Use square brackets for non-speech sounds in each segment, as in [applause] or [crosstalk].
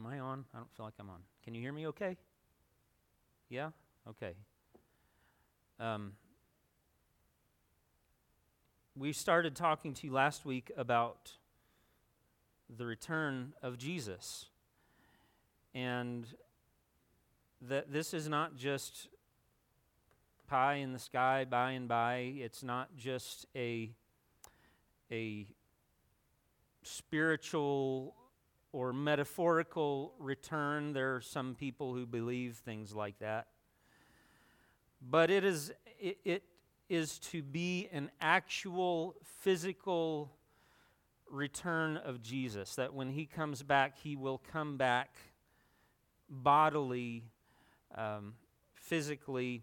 Am I on? I don't feel like I'm on. Can you hear me okay? Yeah? Okay. Um, we started talking to you last week about the return of Jesus. And that this is not just pie in the sky by and by. It's not just a, a spiritual or metaphorical return. There are some people who believe things like that. But it is, it, it is to be an actual physical return of Jesus, that when he comes back, he will come back bodily, um, physically.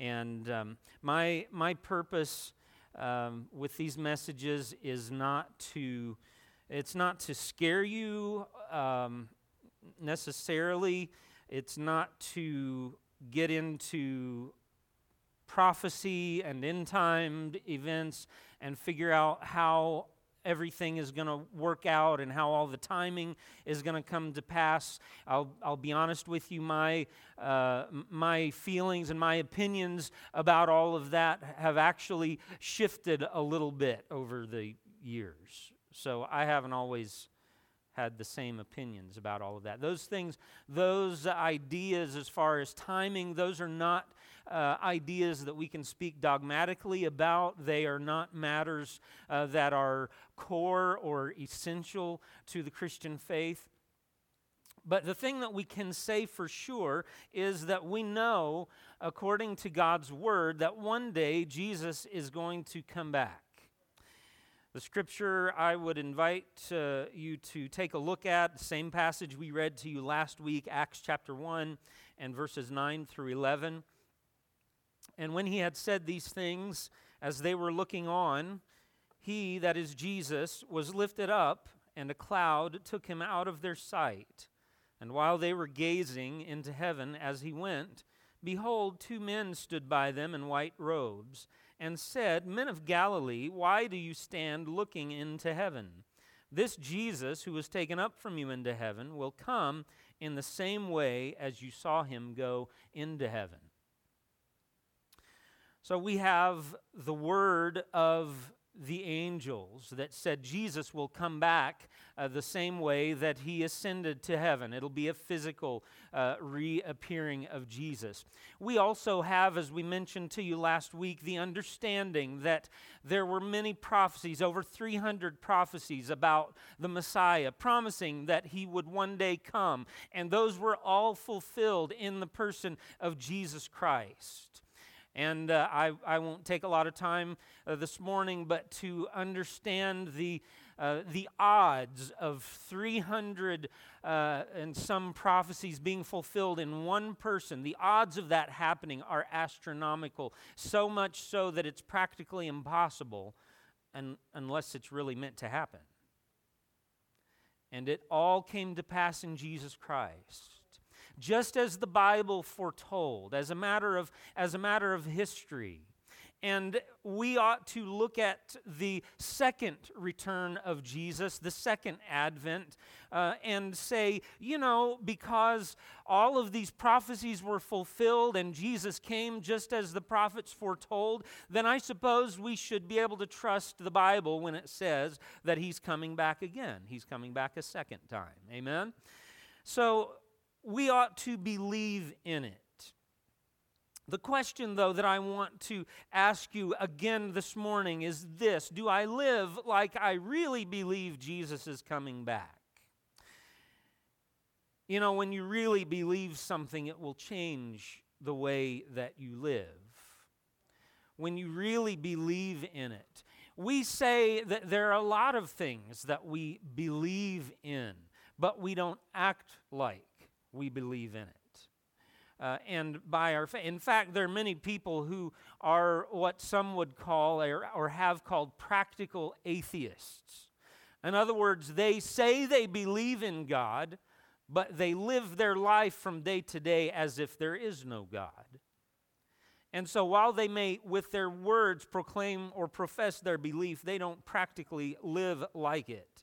And um, my, my purpose um, with these messages is not to it's not to scare you um, necessarily. It's not to get into prophecy and end time events and figure out how everything is going to work out and how all the timing is going to come to pass. I'll, I'll be honest with you, my, uh, my feelings and my opinions about all of that have actually shifted a little bit over the years. So I haven't always had the same opinions about all of that. Those things, those ideas as far as timing, those are not uh, ideas that we can speak dogmatically about. They are not matters uh, that are core or essential to the Christian faith. But the thing that we can say for sure is that we know, according to God's word, that one day Jesus is going to come back. The scripture I would invite uh, you to take a look at, the same passage we read to you last week, Acts chapter 1 and verses 9 through 11. And when he had said these things, as they were looking on, he, that is Jesus, was lifted up, and a cloud took him out of their sight. And while they were gazing into heaven as he went, behold, two men stood by them in white robes and said, Men of Galilee, why do you stand looking into heaven? This Jesus, who was taken up from you into heaven, will come in the same way as you saw him go into heaven. So we have the word of the angels that said Jesus will come back uh, the same way that he ascended to heaven. It'll be a physical uh, reappearing of Jesus. We also have, as we mentioned to you last week, the understanding that there were many prophecies, over 300 prophecies about the Messiah, promising that he would one day come. And those were all fulfilled in the person of Jesus Christ. And uh, I, I won't take a lot of time uh, this morning, but to understand the, uh, the odds of 300 uh, and some prophecies being fulfilled in one person, the odds of that happening are astronomical, so much so that it's practically impossible un- unless it's really meant to happen. And it all came to pass in Jesus Christ just as the Bible foretold, as a matter of, as a matter of history. And we ought to look at the second return of Jesus, the second advent, uh, and say, you know, because all of these prophecies were fulfilled and Jesus came just as the prophets foretold, then I suppose we should be able to trust the Bible when it says that he's coming back again. He's coming back a second time. Amen? So we ought to believe in it. The question, though, that I want to ask you again this morning is this Do I live like I really believe Jesus is coming back? You know, when you really believe something, it will change the way that you live. When you really believe in it, we say that there are a lot of things that we believe in, but we don't act like we believe in it. Uh, and by our faith. In fact, there are many people who are what some would call or, or have called practical atheists. In other words, they say they believe in God, but they live their life from day to day as if there is no God. And so while they may, with their words, proclaim or profess their belief, they don't practically live like it.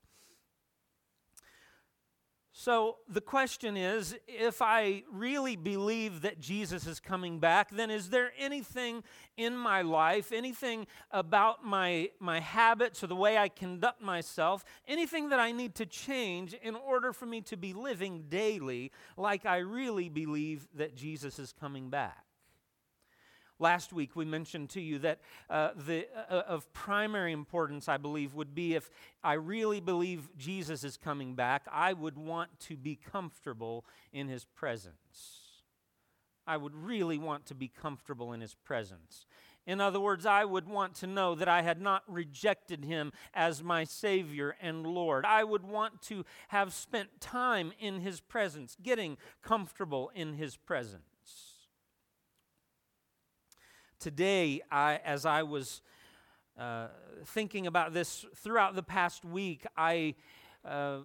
So the question is if I really believe that Jesus is coming back, then is there anything in my life, anything about my, my habits or the way I conduct myself, anything that I need to change in order for me to be living daily like I really believe that Jesus is coming back? Last week, we mentioned to you that uh, the, uh, uh, of primary importance, I believe, would be if I really believe Jesus is coming back, I would want to be comfortable in his presence. I would really want to be comfortable in his presence. In other words, I would want to know that I had not rejected him as my Savior and Lord. I would want to have spent time in his presence, getting comfortable in his presence today, I, as I was uh, thinking about this throughout the past week, I uh,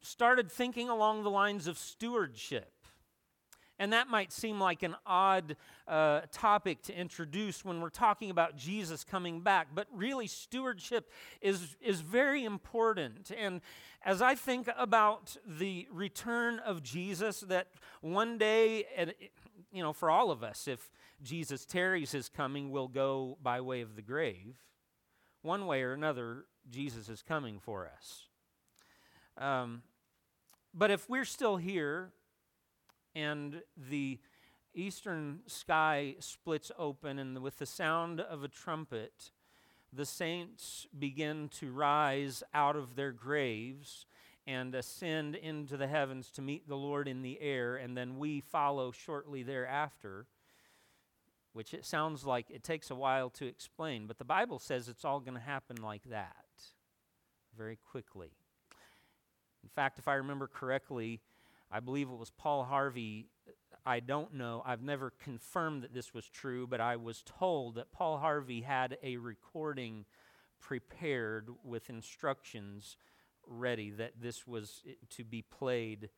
started thinking along the lines of stewardship. And that might seem like an odd uh, topic to introduce when we're talking about Jesus coming back, but really, stewardship is, is very important. And as I think about the return of Jesus, that one day, you know, for all of us, if Jesus tarries his coming, will go by way of the grave. One way or another, Jesus is coming for us. Um, but if we're still here and the eastern sky splits open, and with the sound of a trumpet, the saints begin to rise out of their graves and ascend into the heavens to meet the Lord in the air, and then we follow shortly thereafter which it sounds like it takes a while to explain, but the Bible says it's all going to happen like that very quickly. In fact, if I remember correctly, I believe it was Paul Harvey. Uh, I don't know. I've never confirmed that this was true, but I was told that Paul Harvey had a recording prepared with instructions ready that this was uh, to be played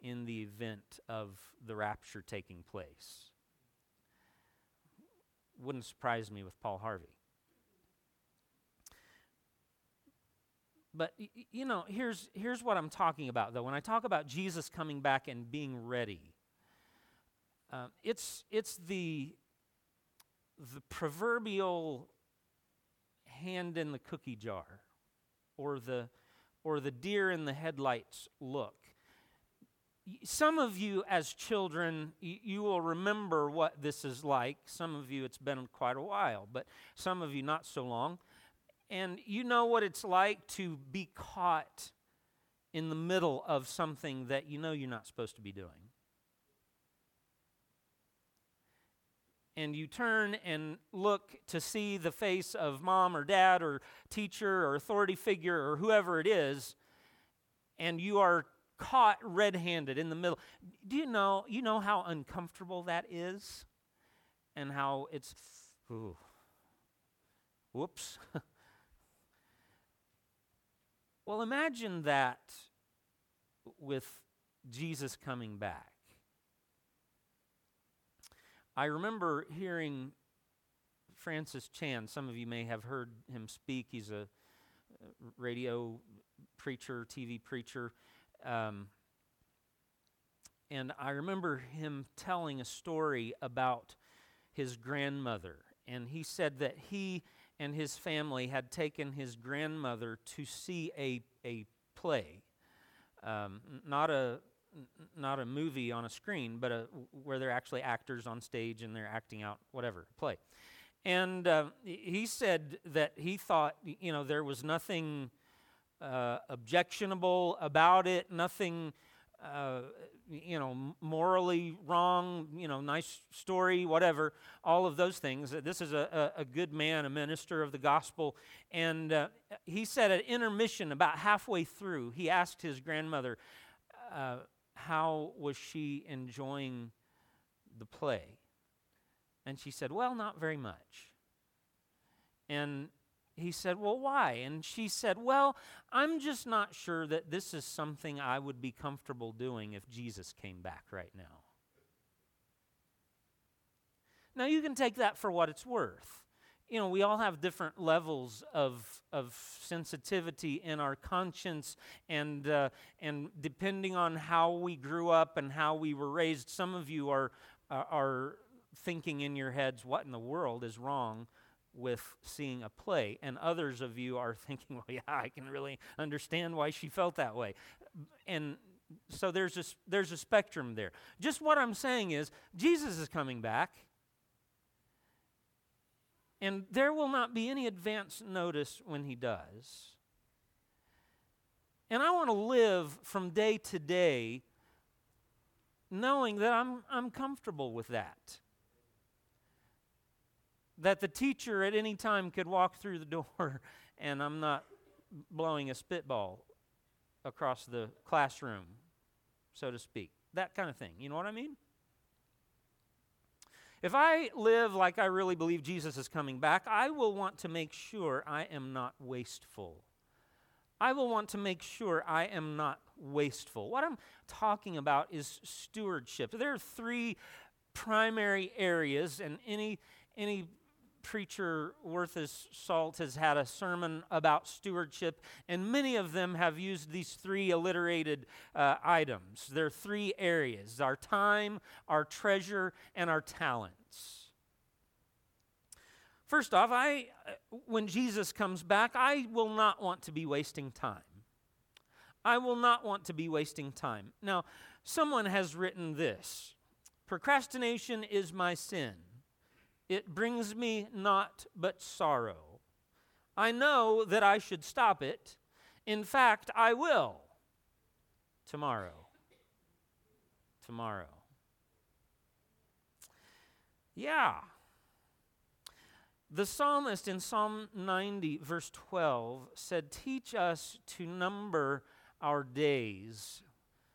in the event of the rapture taking place wouldn't surprise me with Paul Harvey. But you know, here's here's what I'm talking about though. When I talk about Jesus coming back and being ready, uh, it's it's the the proverbial hand in the cookie jar, or the or the deer in the headlights look some of you, as children, you will remember what this is like. Some of you, it's been quite a while, but some of you, not so long. And you know what it's like to be caught in the middle of something that you know you're not supposed to be doing. And you turn and look to see the face of mom or dad or teacher or authority figure or whoever it is, and you are caught red-handed in the middle. Do you know you know how uncomfortable that is? And how it's ooh, whoops. [laughs] well, imagine that with Jesus coming back. I remember hearing Francis Chan. Some of you may have heard him speak. He's a uh, radio preacher, TV preacher. Um, and I remember him telling a story about his grandmother. And he said that he and his family had taken his grandmother to see a, a play. Um, not a not a movie on a screen, but a, where they're actually actors on stage and they're acting out whatever play. And uh, he said that he thought, you know, there was nothing uh, objectionable about it, nothing, uh, you know, morally wrong, you know, nice story, whatever, all of those things. This is a, a, a good man, a minister of the gospel. And uh, he said at intermission, about halfway through, he asked his grandmother, uh, how was she enjoying the play? And she said, well, not very much. And he said, Well, why? And she said, Well, I'm just not sure that this is something I would be comfortable doing if Jesus came back right now. Now, you can take that for what it's worth. you know, we all have different levels of, of sensitivity in our conscience, and, uh, and depending on how we grew up and how we were raised, some of you are, are thinking in your heads, what in the world is wrong with seeing a play? And others of you are [laughs] thinking, well, yeah, I can really understand why she felt that way. And so there's a, there's a spectrum there. Just what I'm saying is, Jesus is coming back. And there will not be any advance notice when he does. And I want to live from day to day knowing that I'm, I'm comfortable with that. That the teacher at any time could walk through the [laughs] door and I'm not blowing a spitball across the classroom, so to speak. That kind of thing. You know what I mean? If I live like I really believe Jesus is coming back, I will want to make sure I am not wasteful. I will want to make sure I am not wasteful. What I'm talking about is stewardship. There are three primary areas, and any, any preacher worth his salt has had a sermon about stewardship, and many of them have used these three alliterated uh, items. There are three areas our time, our treasure, and our talents. First off, I, uh, when Jesus comes back, I will not want to be wasting time. I will not want to be wasting time. Now, someone has written this Procrastination is my sin. It brings me naught but sorrow. I know that I should stop it. In fact, I will. Tomorrow. Tomorrow. Yeah. The psalmist in Psalm 90, verse 12, said, Teach us to number our days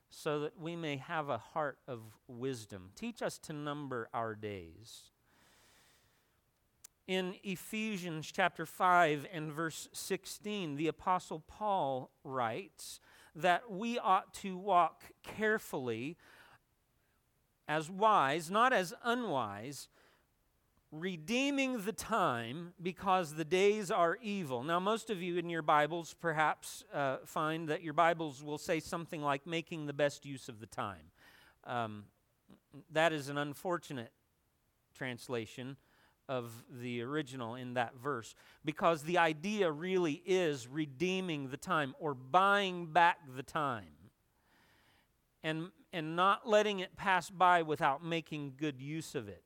so that we may have a heart of wisdom. Teach us to number our days in Ephesians chapter 5 and verse 16, the Apostle Paul writes that we ought to walk carefully as wise, not as unwise, redeeming the time because the days are evil. Now, most of you in your Bibles perhaps uh, find that your Bibles will say something like making the best use of the time. Um, that is an unfortunate translation of the original in that verse because the idea really is redeeming the time or buying back the time and, and not letting it pass by without making good use of it.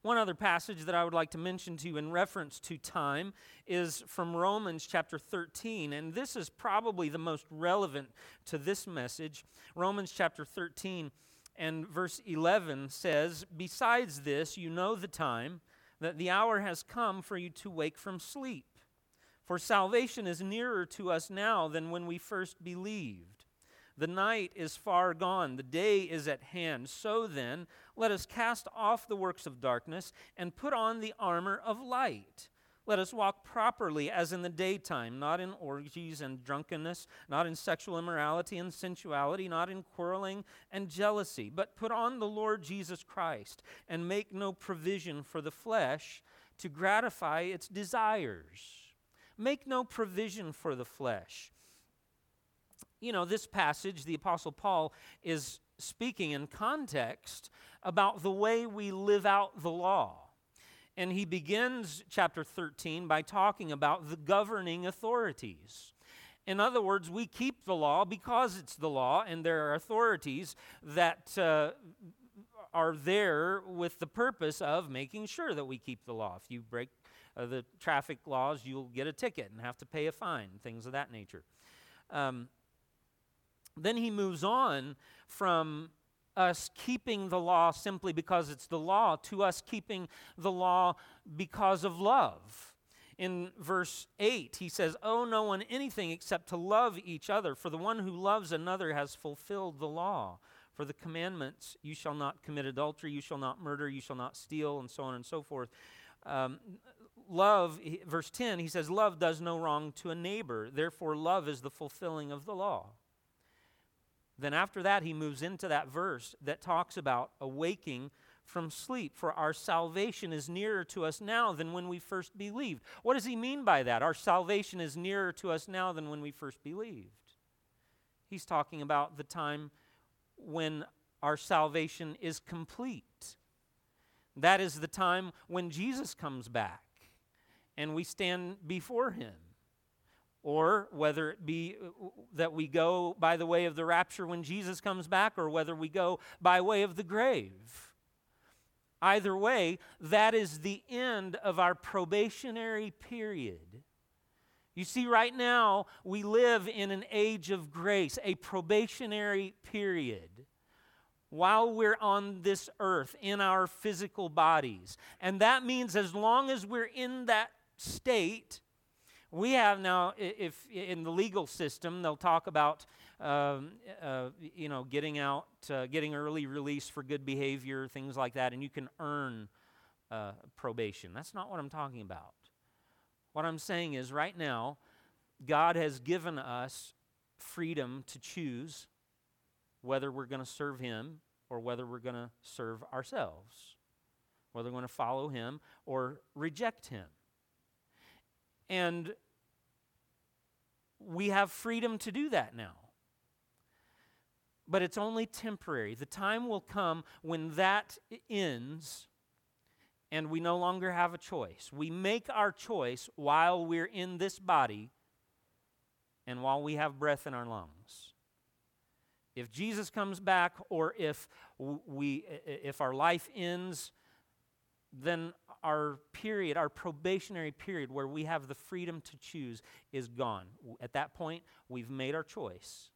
One other passage that I would like to mention to you in reference to time is from Romans chapter 13, and this is probably the most relevant to this message. Romans chapter 13 and verse 11 says, Besides this, you know the time, that the hour has come for you to wake from sleep. For salvation is nearer to us now than when we first believed. The night is far gone, the day is at hand. So then, let us cast off the works of darkness and put on the armor of light. Let us walk properly as in the daytime, not in orgies and drunkenness, not in sexual immorality and sensuality, not in quarreling and jealousy, but put on the Lord Jesus Christ and make no provision for the flesh to gratify its desires. Make no provision for the flesh. You know, this passage, the Apostle Paul is speaking in context about the way we live out the law. And he begins chapter 13 by talking about the governing authorities. In other words, we keep the law because it's the law, and there are authorities that uh, are there with the purpose of making sure that we keep the law. If you break uh, the traffic laws, you'll get a ticket and have to pay a fine, things of that nature. Um, then he moves on from us keeping the law simply because it's the law to us keeping the law because of love. In verse 8, he says, Owe no one anything except to love each other, for the one who loves another has fulfilled the law. For the commandments, you shall not commit adultery, you shall not murder, you shall not steal, and so on and so forth. Um, love, verse 10, he says, Love does no wrong to a neighbor. Therefore, love is the fulfilling of the law. Then after that, he moves into that verse that talks about awaking from sleep, for our salvation is nearer to us now than when we first believed. What does he mean by that? Our salvation is nearer to us now than when we first believed. He's talking about the time when our salvation is complete. That is the time when Jesus comes back and we stand before him. Or whether it be uh, that we go by the way of the rapture when Jesus comes back, or whether we go by way of the grave. Either way, that is the end of our probationary period. You see, right now, we live in an age of grace, a probationary period while we're on this earth in our physical bodies. And that means as long as we're in that state, we have now, if in the legal system, they'll talk about, um, uh, you know, getting out, uh, getting early release for good behavior, things like that, and you can earn uh, probation. That's not what I'm talking about. What I'm saying is, right now, God has given us freedom to choose whether we're going to serve Him or whether we're going to serve ourselves, whether we're going to follow Him or reject Him. And we have freedom to do that now. But it's only temporary. The time will come when that ends and we no longer have a choice. We make our choice while we're in this body and while we have breath in our lungs. If Jesus comes back or if we if our life ends then our period, our probationary period where we have the freedom to choose is gone. At that point, we've made our choice,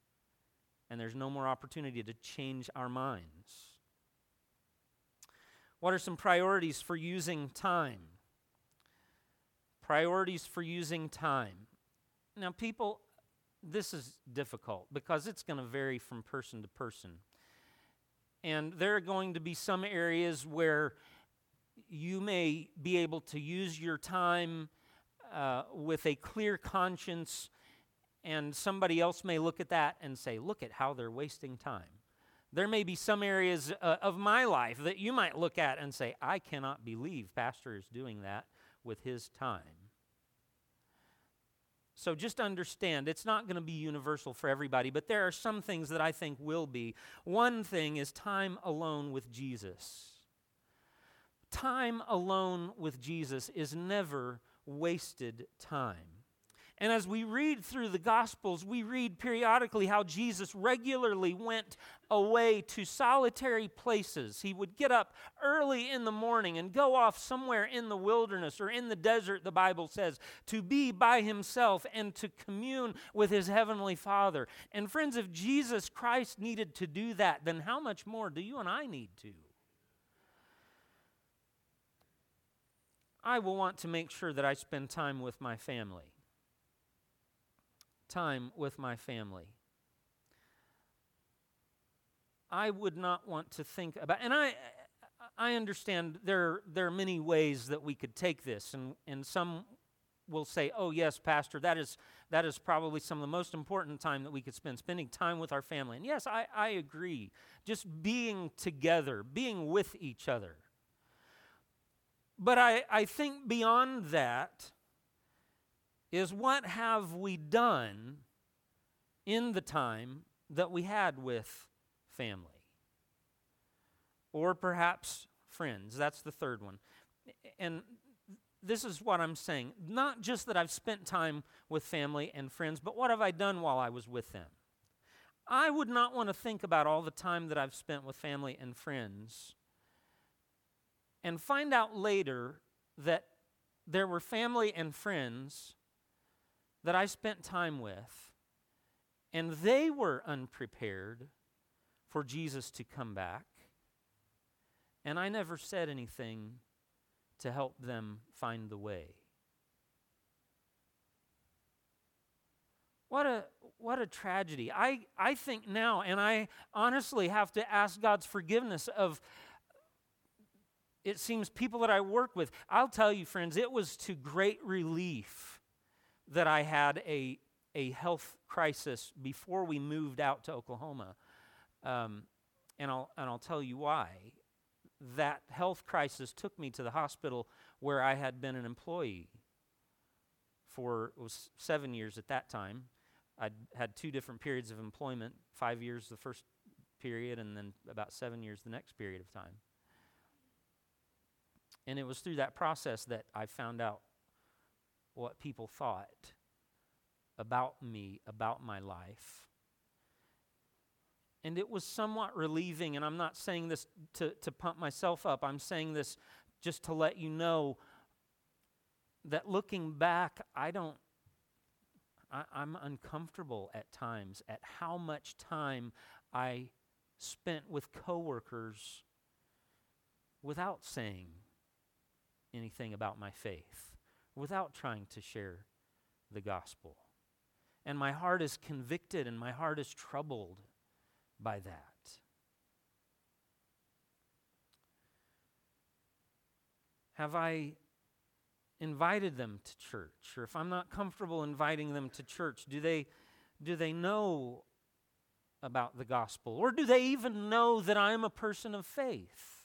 and there's no more opportunity to change our minds. What are some priorities for using time? Priorities for using time. Now, people, this is difficult because it's going to vary from person to person. And there are going to be some areas where you may be able to use your time uh, with a clear conscience, and somebody else may look at that and say, Look at how they're wasting time. There may be some areas uh, of my life that you might look at and say, I cannot believe Pastor is doing that with his time. So just understand, it's not going to be universal for everybody, but there are some things that I think will be. One thing is time alone with Jesus. Time alone with Jesus is never wasted time. And as we read through the Gospels, we read periodically how Jesus regularly went away to solitary places. He would get up early in the morning and go off somewhere in the wilderness or in the desert, the Bible says, to be by himself and to commune with his heavenly Father. And friends, if Jesus Christ needed to do that, then how much more do you and I need to? I will want to make sure that I spend time with my family time with my family. I would not want to think about, and I, I understand there, there are many ways that we could take this, and, and some will say, oh, yes, Pastor, that is, that is probably some of the most important time that we could spend, spending time with our family. And yes, I, I agree. Just being together, being with each other. But I, I think beyond that, is what have we done in the time that we had with family? Or perhaps friends. That's the third one. And this is what I'm saying. Not just that I've spent time with family and friends, but what have I done while I was with them? I would not want to think about all the time that I've spent with family and friends and find out later that there were family and friends that I spent time with, and they were unprepared for Jesus to come back, and I never said anything to help them find the way. What a what a tragedy. I, I think now, and I honestly have to ask God's forgiveness of it seems people that I work with. I'll tell you, friends, it was to great relief that I had a, a health crisis before we moved out to Oklahoma. Um, and, I'll, and I'll tell you why. that health crisis took me to the hospital where I had been an employee for was seven years at that time. I'd had two different periods of employment, five years the first period, and then about seven years the next period of time. And it was through that process that I found out what people thought about me, about my life. And it was somewhat relieving, and I'm not saying this to, to pump myself up, I'm saying this just to let you know that looking back, I don't, I, I'm uncomfortable at times at how much time I spent with coworkers without saying anything about my faith, without trying to share the gospel. And my heart is convicted and my heart is troubled by that. Have I invited them to church? Or if I'm not comfortable inviting them to church, do they, do they know about the gospel? Or do they even know that I'm a person of faith?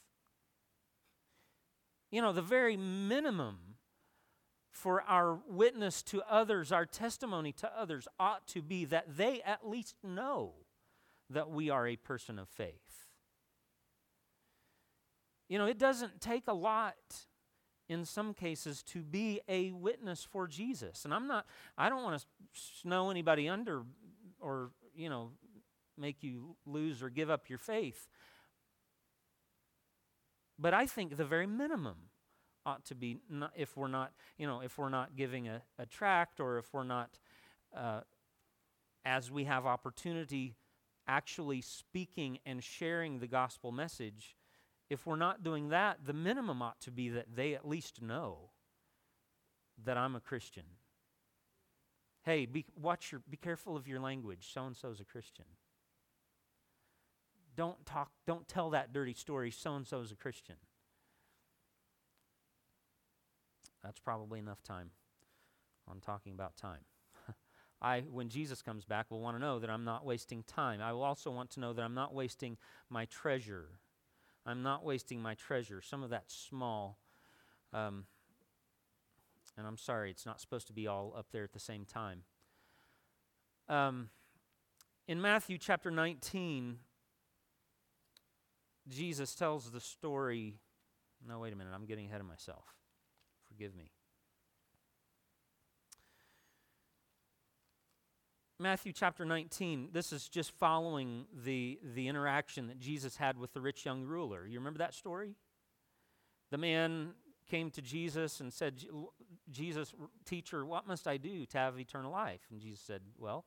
You know, the very minimum for our witness to others, our testimony to others, ought to be that they at least know that we are a person of faith. You know, it doesn't take a lot in some cases to be a witness for Jesus. And I'm not, I don't want to snow anybody under or, you know, make you lose or give up your faith. But I think the very minimum ought to be, not, if we're not, you know, if we're not giving a, a tract or if we're not, uh, as we have opportunity, actually speaking and sharing the gospel message, if we're not doing that, the minimum ought to be that they at least know that I'm a Christian. Hey, be, watch your, be careful of your language. So and so's a Christian. Don't talk, don't tell that dirty story. So and so is a Christian. That's probably enough time on talking about time. [laughs] I, when Jesus comes back, will want to know that I'm not wasting time. I will also want to know that I'm not wasting my treasure. I'm not wasting my treasure. Some of that small, um, and I'm sorry, it's not supposed to be all up there at the same time. Um, in Matthew chapter 19, Jesus tells the story. No, wait a minute, I'm getting ahead of myself. Forgive me. Matthew chapter 19, this is just following the, the interaction that Jesus had with the rich young ruler. You remember that story? The man came to Jesus and said, Jesus, teacher, what must I do to have eternal life? And Jesus said, Well,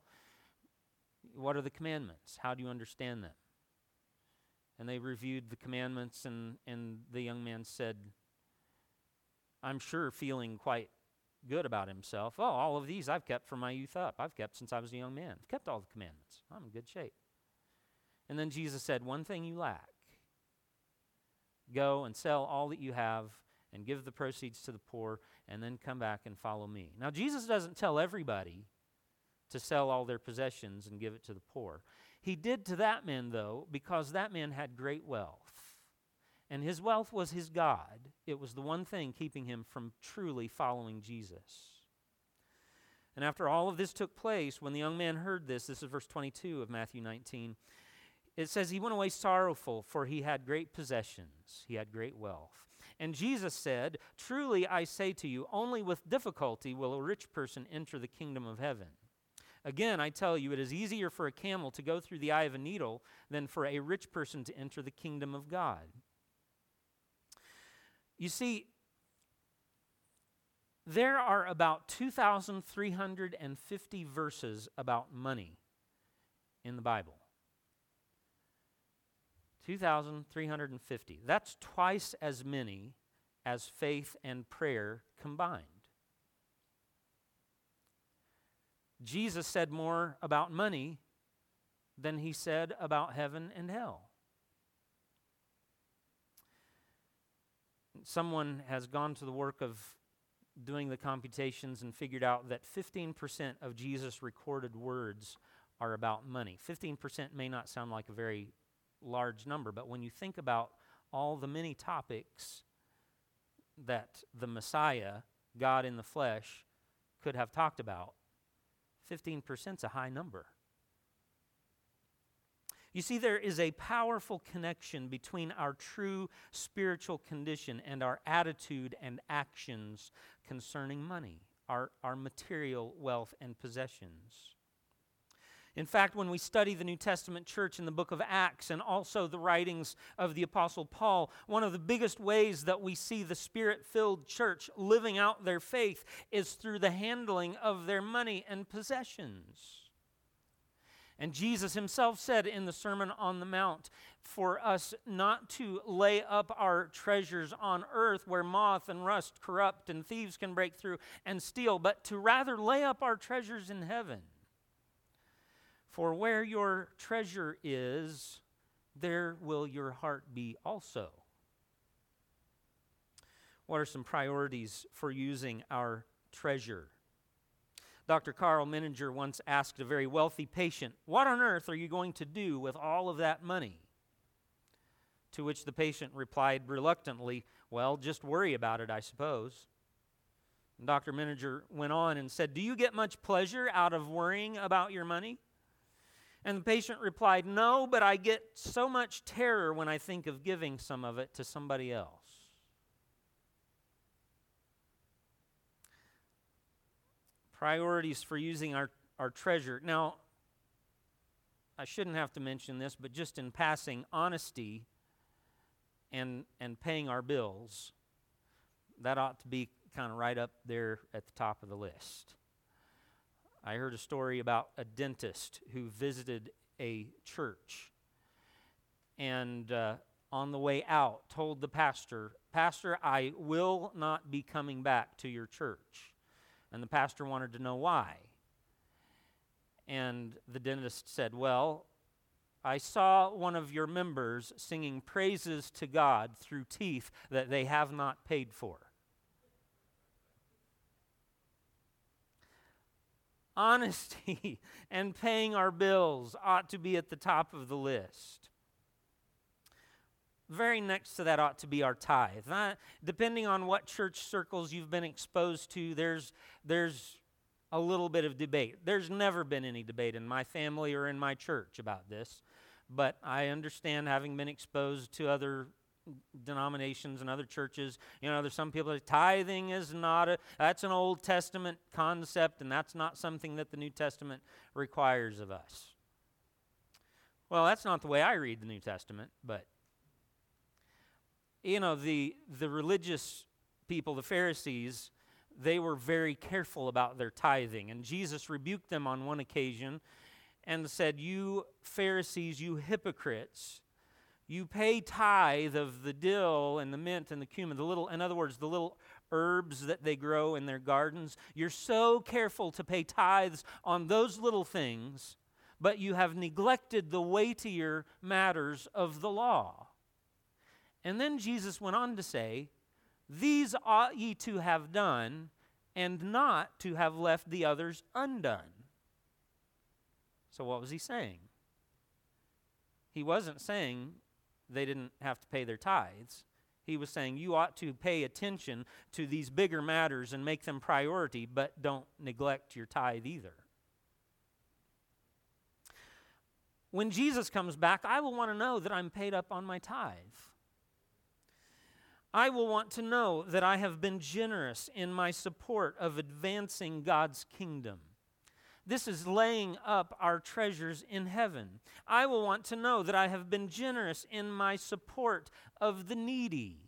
what are the commandments? How do you understand them? And they reviewed the commandments, and, and the young man said, I'm sure feeling quite good about himself. Oh, all of these I've kept from my youth up. I've kept since I was a young man. I've kept all the commandments. I'm in good shape. And then Jesus said, One thing you lack go and sell all that you have and give the proceeds to the poor, and then come back and follow me. Now, Jesus doesn't tell everybody to sell all their possessions and give it to the poor. He did to that man, though, because that man had great wealth. And his wealth was his God. It was the one thing keeping him from truly following Jesus. And after all of this took place, when the young man heard this, this is verse 22 of Matthew 19, it says, He went away sorrowful, for he had great possessions, he had great wealth. And Jesus said, Truly I say to you, only with difficulty will a rich person enter the kingdom of heaven. Again, I tell you, it is easier for a camel to go through the eye of a needle than for a rich person to enter the kingdom of God. You see, there are about 2,350 verses about money in the Bible. 2,350. That's twice as many as faith and prayer combined. Jesus said more about money than he said about heaven and hell. someone has gone to the work of doing the computations and figured out that 15% of Jesus' recorded words are about money. 15% may not sound like a very large number, but when you think about all the many topics that the Messiah, God in the flesh, could have talked about. 15% is a high number. You see, there is a powerful connection between our true spiritual condition and our attitude and actions concerning money, our, our material wealth and possessions. In fact, when we study the New Testament church in the book of Acts and also the writings of the Apostle Paul, one of the biggest ways that we see the spirit filled church living out their faith is through the handling of their money and possessions. And Jesus himself said in the Sermon on the Mount for us not to lay up our treasures on earth where moth and rust corrupt and thieves can break through and steal, but to rather lay up our treasures in heaven. For where your treasure is, there will your heart be also. What are some priorities for using our treasure? Dr. Karl Menninger once asked a very wealthy patient, What on earth are you going to do with all of that money? To which the patient replied reluctantly, Well, just worry about it, I suppose. And Dr. Menninger went on and said, Do you get much pleasure out of worrying about your money? And the patient replied, No, but I get so much terror when I think of giving some of it to somebody else. priorities for using our, our treasure. Now, I shouldn't have to mention this, but just in passing, honesty and, and paying our bills, that ought to be kind of right up there at the top of the list. I heard a story about a dentist who visited a church and uh, on the way out told the pastor, Pastor, I will not be coming back to your church. And the pastor wanted to know why. And the dentist said, Well, I saw one of your members singing praises to God through teeth that they have not paid for. Honesty [laughs] and paying our bills ought to be at the top of the list very next to that ought to be our tithe. Depending on what church circles you've been exposed to, there's, there's a little bit of debate. There's never been any debate in my family or in my church about this, but I understand having been exposed to other denominations and other churches you know there's some people that tithing is not a that's an old testament concept and that's not something that the new testament requires of us well that's not the way i read the new testament but you know, the, the religious people, the Pharisees, they were very careful about their tithing. And Jesus rebuked them on one occasion and said, You Pharisees, you hypocrites, you pay tithe of the dill and the mint and the cumin, the little, in other words, the little herbs that they grow in their gardens. You're so careful to pay tithes on those little things, but you have neglected the weightier matters of the law. And then Jesus went on to say, These ought ye to have done, and not to have left the others undone. So, what was he saying? He wasn't saying they didn't have to pay their tithes. He was saying you ought to pay attention to these bigger matters and make them priority, but don't neglect your tithe either. When Jesus comes back, I will want to know that I'm paid up on my tithe. I will want to know that I have been generous in my support of advancing God's kingdom. This is laying up our treasures in heaven. I will want to know that I have been generous in my support of the needy.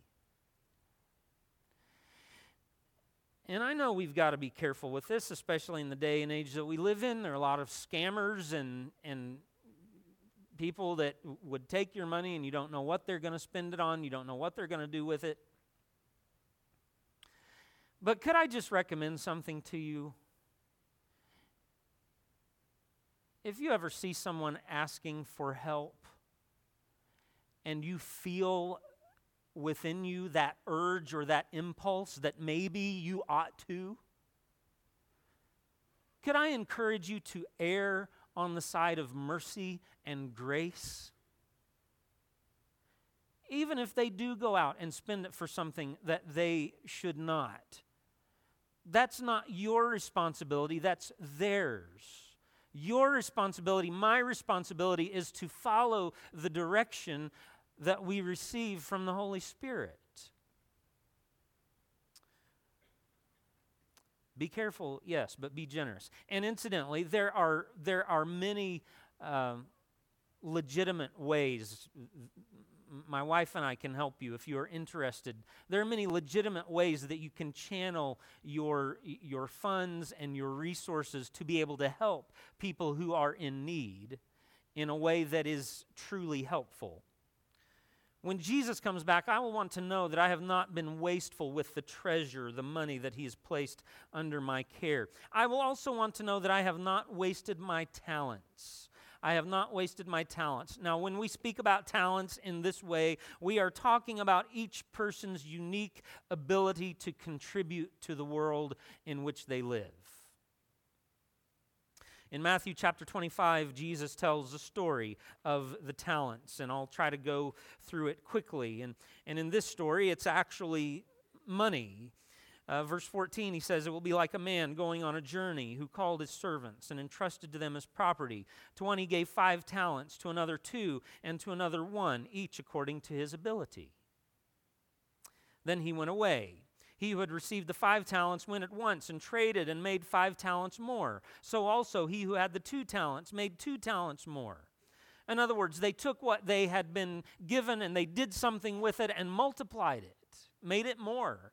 And I know we've got to be careful with this, especially in the day and age that we live in. There are a lot of scammers and, and people that would take your money and you don't know what they're going to spend it on, you don't know what they're going to do with it. But could I just recommend something to you? If you ever see someone asking for help and you feel within you that urge or that impulse that maybe you ought to, could I encourage you to err on the side of mercy and grace. even if they do go out and spend it for something that they should not. That's not your responsibility, that's theirs. Your responsibility, my responsibility, is to follow the direction that we receive from the Holy Spirit. Be careful, yes, but be generous. And incidentally, there are, there are many um, legitimate ways. My wife and I can help you if you are interested. There are many legitimate ways that you can channel your, your funds and your resources to be able to help people who are in need in a way that is truly helpful. When Jesus comes back, I will want to know that I have not been wasteful with the treasure, the money that He has placed under my care. I will also want to know that I have not wasted my talents. I have not wasted my talents. Now, when we speak about talents in this way, we are talking about each person's unique ability to contribute to the world in which they live. In Matthew chapter 25, Jesus tells the story of the talents, and I'll try to go through it quickly. And, and in this story, it's actually money. Uh, verse 14, he says, It will be like a man going on a journey who called his servants and entrusted to them his property. To one he gave five talents, to another two, and to another one, each according to his ability. Then he went away. He who had received the five talents went at once and traded and made five talents more. So also he who had the two talents made two talents more. In other words, they took what they had been given and they did something with it and multiplied it, made it more.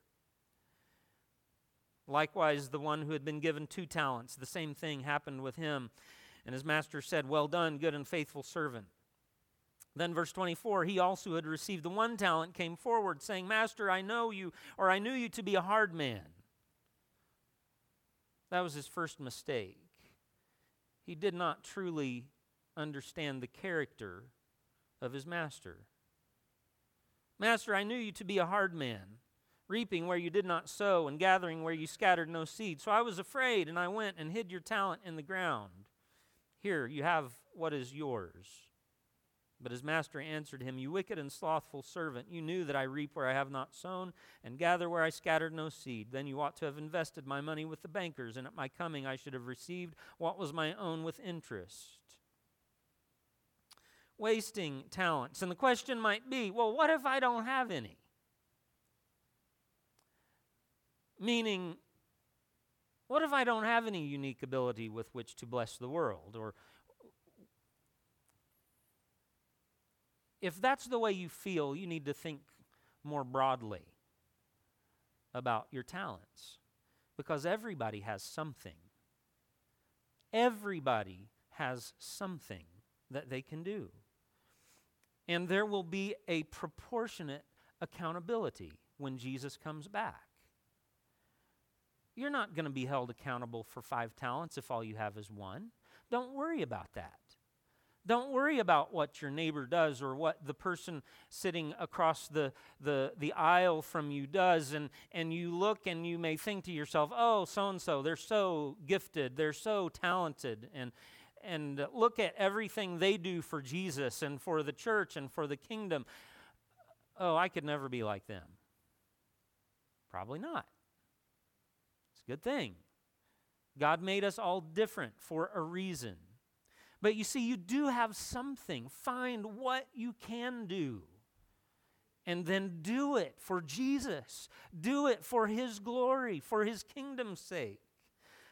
Likewise, the one who had been given two talents, the same thing happened with him. And his master said, Well done, good and faithful servant. Then, verse 24, he also had received the one talent, came forward, saying, Master, I know you, or I knew you to be a hard man. That was his first mistake. He did not truly understand the character of his master. Master, I knew you to be a hard man, reaping where you did not sow, and gathering where you scattered no seed. So I was afraid, and I went and hid your talent in the ground. Here, you have what is yours. But his master answered him, You wicked and slothful servant, you knew that I reap where I have not sown, and gather where I scattered no seed. Then you ought to have invested my money with the bankers, and at my coming I should have received what was my own with interest. Wasting talents. And the question might be well, what if I don't have any? Meaning, what if I don't have any unique ability with which to bless the world? Or if that's the way you feel, you need to think more broadly about your talents because everybody has something. Everybody has something that they can do. And there will be a proportionate accountability when Jesus comes back. You're not going to be held accountable for five talents if all you have is one. Don't worry about that. Don't worry about what your neighbor does or what the person sitting across the, the, the aisle from you does. And, and you look and you may think to yourself, oh, so and so, they're so gifted, they're so talented. And, and look at everything they do for Jesus and for the church and for the kingdom. Oh, I could never be like them. Probably not. It's a good thing. God made us all different for a reason. But you see, you do have something. Find what you can do. And then do it for Jesus. Do it for His glory, for His kingdom's sake.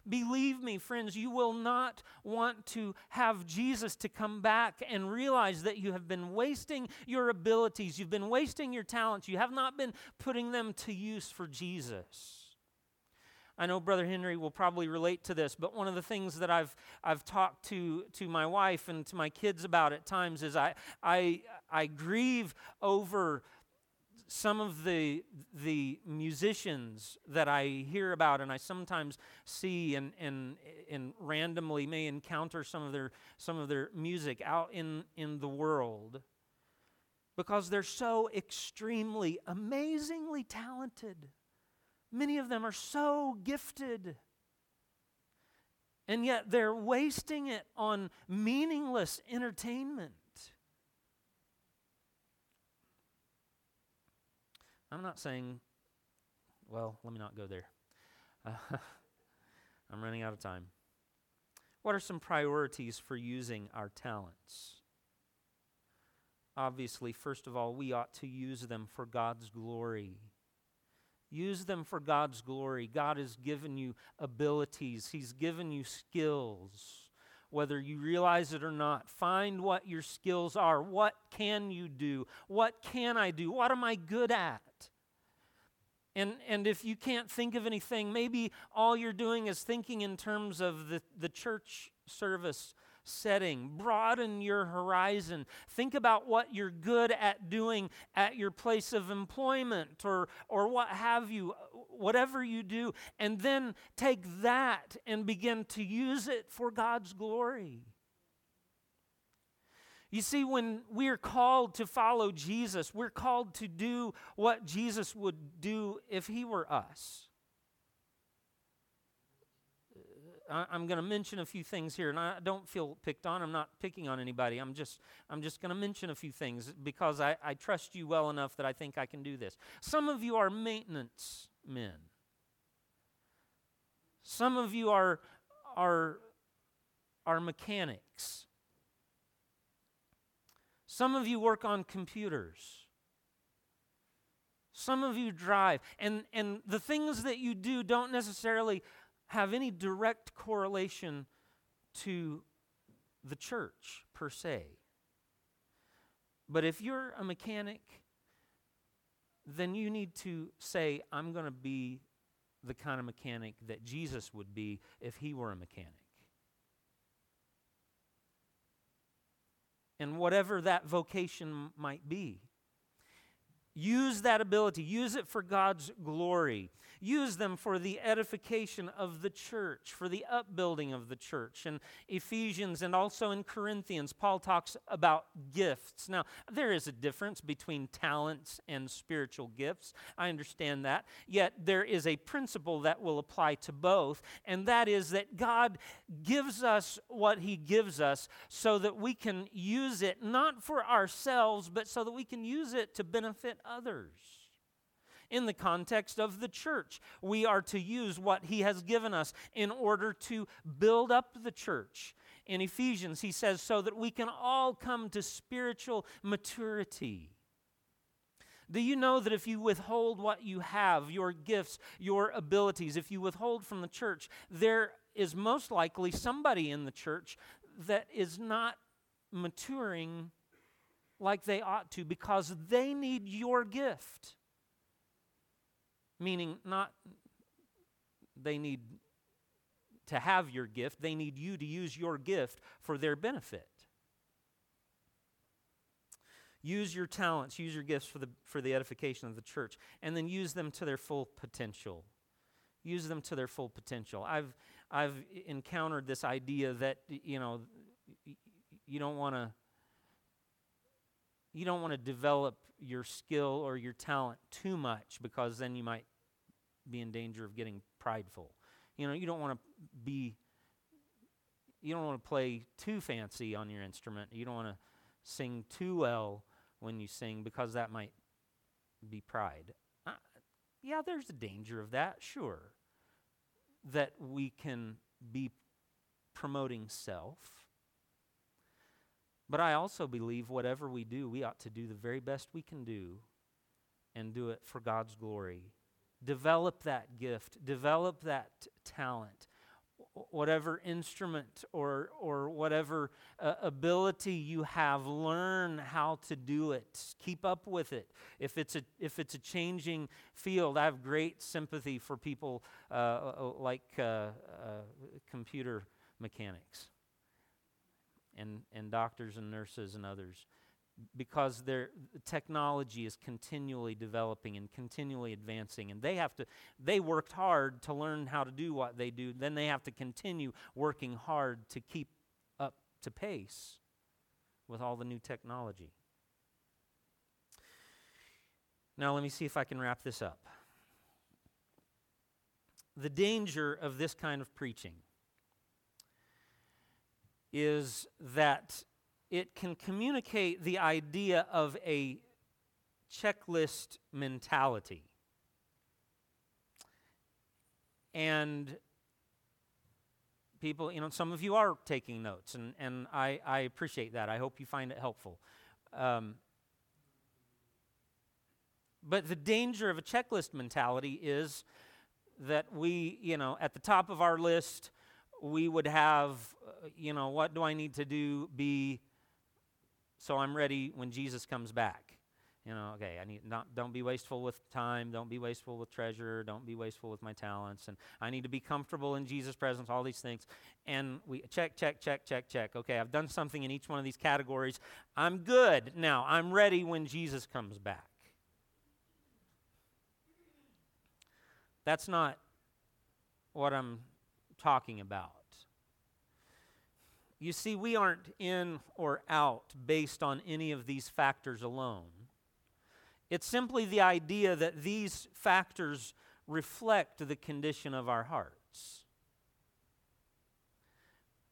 Believe me, friends, you will not want to have Jesus to come back and realize that you have been wasting your abilities, you've been wasting your talents, you have not been putting them to use for Jesus. I know Brother Henry will probably relate to this, but one of the things that I've, I've talked to, to my wife and to my kids about at times is I, I, I grieve over some of the, the musicians that I hear about and I sometimes see and, and, and randomly may encounter some of their, some of their music out in, in the world because they're so extremely, amazingly talented. Many of them are so gifted. And yet they're wasting it on meaningless entertainment. I'm not saying, well, let me not go there. Uh, [laughs] I'm running out of time. What are some priorities for using our talents? Obviously, first of all, we ought to use them for God's glory. Use them for God's glory. God has given you abilities, He's given you skills. Whether you realize it or not, find what your skills are. What can you do? What can I do? What am I good at? And, and if you can't think of anything, maybe all you're doing is thinking in terms of the, the church service setting. Broaden your horizon. Think about what you're good at doing at your place of employment or, or what have you, whatever you do, and then take that and begin to use it for God's glory. You see, when we're called to follow Jesus, we're called to do what Jesus would do if he were us. I'm going to mention a few things here, and I don't feel picked on. I'm not picking on anybody. I'm just, I'm just going to mention a few things because I, I trust you well enough that I think I can do this. Some of you are maintenance men. Some of you are, are, are mechanics. Some of you work on computers. Some of you drive. And, and the things that you do don't necessarily have any direct correlation to the church per se. But if you're a mechanic, then you need to say, I'm going to be the kind of mechanic that Jesus would be if he were a mechanic. And whatever that vocation might be. Use that ability, use it for God's glory. Use them for the edification of the church, for the upbuilding of the church. In Ephesians and also in Corinthians, Paul talks about gifts. Now, there is a difference between talents and spiritual gifts. I understand that. Yet, there is a principle that will apply to both, and that is that God gives us what He gives us so that we can use it not for ourselves, but so that we can use it to benefit others. In the context of the church, we are to use what he has given us in order to build up the church. In Ephesians, he says, so that we can all come to spiritual maturity. Do you know that if you withhold what you have, your gifts, your abilities, if you withhold from the church, there is most likely somebody in the church that is not maturing like they ought to because they need your gift. Meaning, not they need to have your gift, they need you to use your gift for their benefit. Use your talents, use your gifts for the, for the edification of the church, and then use them to their full potential. Use them to their full potential. I've, I've encountered this idea that, you know, you don't want to you don't want to develop your skill or your talent too much because then you might be in danger of getting prideful. You know, you don't want to be you don't want to play too fancy on your instrument. You don't want to sing too well when you sing because that might be pride. Uh, yeah, there's a danger of that, sure. That we can be promoting self but I also believe whatever we do, we ought to do the very best we can do and do it for God's glory. Develop that gift, develop that talent. whatever instrument or, or whatever uh, ability you have, learn how to do it. Keep up with it. If it's a, if it's a changing field, I have great sympathy for people uh, uh like uh, uh, computer mechanics and, and doctors and nurses and others because their technology is continually developing and continually advancing and they have to they worked hard to learn how to do what they do then they have to continue working hard to keep up to pace with all the new technology. Now let me see if i can wrap this up. The danger of this kind of preaching is that it can communicate the idea of a checklist mentality. And people, you know, some of you are taking notes, and, and I, I appreciate that. I hope you find it helpful. Um, but the danger of a checklist mentality is that we, you know, at the top of our list, we would have, you know, what do I need to do? Be so I'm ready when Jesus comes back. You know, okay, I need not don't be wasteful with time, don't be wasteful with treasure, don't be wasteful with my talents, and I need to be comfortable in Jesus' presence, all these things. And we check, check, check, check, check. Okay, I've done something in each one of these categories. I'm good. Now I'm ready when Jesus comes back. That's not what I'm talking about. You see, we aren't in or out based on any of these factors alone. It's simply the idea that these factors reflect the condition of our hearts.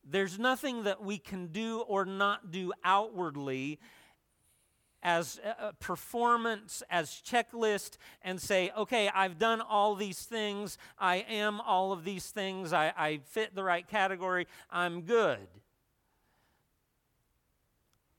There's nothing that we can do or not do outwardly as performance, as checklist, and say, okay, I've done all these things, I am all of these things, I, I fit the right category, I'm good.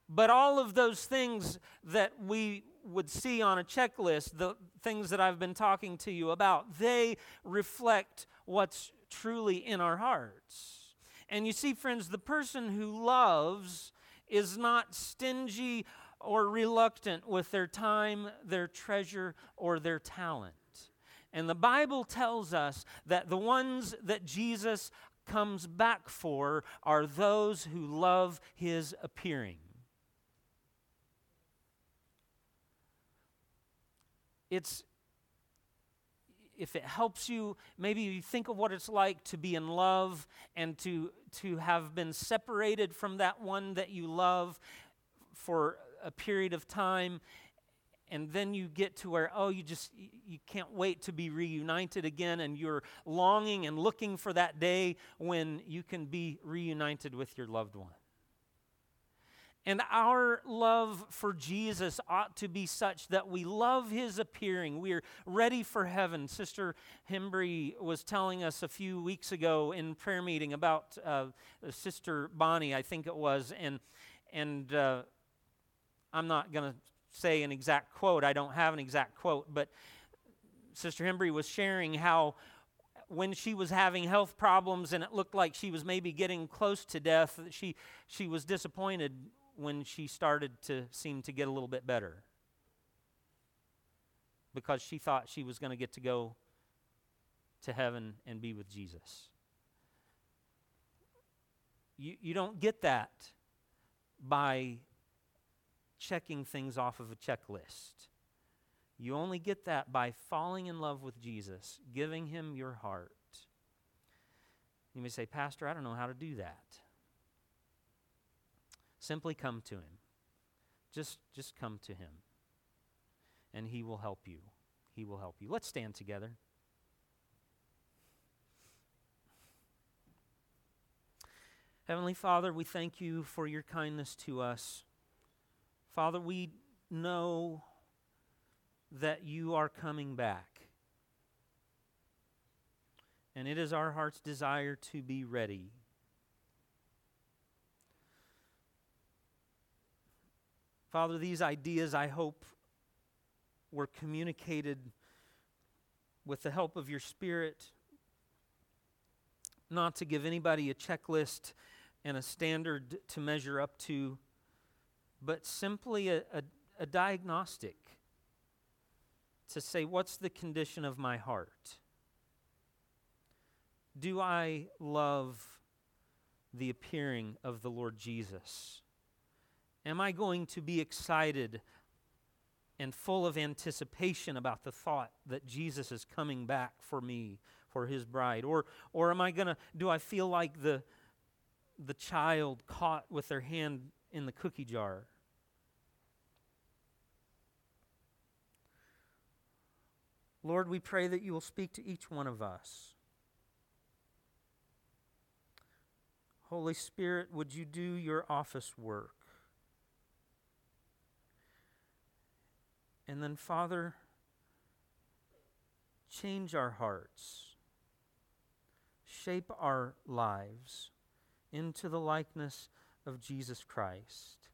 But all of those things that we would see on a checklist, the things that I've been talking to you about, they reflect what's truly in our hearts. And you see, friends, the person who loves is not stingy or reluctant with their time, their treasure, or their talent. And the Bible tells us that the ones that Jesus comes back for are those who love his appearing. It's if it helps you maybe you think of what it's like to be in love and to to have been separated from that one that you love for a period of time and then you get to where oh you just you can't wait to be reunited again and you're longing and looking for that day when you can be reunited with your loved one and our love for Jesus ought to be such that we love his appearing. We are ready for heaven. Sister Hembry was telling us a few weeks ago in prayer meeting about uh, Sister Bonnie, I think it was, and and uh, I'm not going to say an exact quote. I don't have an exact quote, but Sister Hembry was sharing how when she was having health problems and it looked like she was maybe getting close to death, she she was disappointed when she started to seem to get a little bit better because she thought she was going to get to go to heaven and be with Jesus. You, you don't get that by checking things off of a checklist. You only get that by falling in love with Jesus, giving him your heart. You may say, Pastor, I don't know how to do that. Simply come to him. Just, just come to him. And he will help you. He will help you. Let's stand together. Heavenly Father, we thank you for your kindness to us. Father, we know that you are coming back. And it is our heart's desire to be ready. Father, these ideas, I hope, were communicated with the help of your Spirit not to give anybody a checklist and a standard to measure up to, but simply a, a, a diagnostic to say, what's the condition of my heart? Do I love the appearing of the Lord Jesus? Am I going to be excited and full of anticipation about the thought that Jesus is coming back for me, for his bride? Or, or am I going to, do I feel like the, the child caught with their hand in the cookie jar? Lord, we pray that you will speak to each one of us. Holy Spirit, would you do your office work? And then, Father, change our hearts, shape our lives into the likeness of Jesus Christ.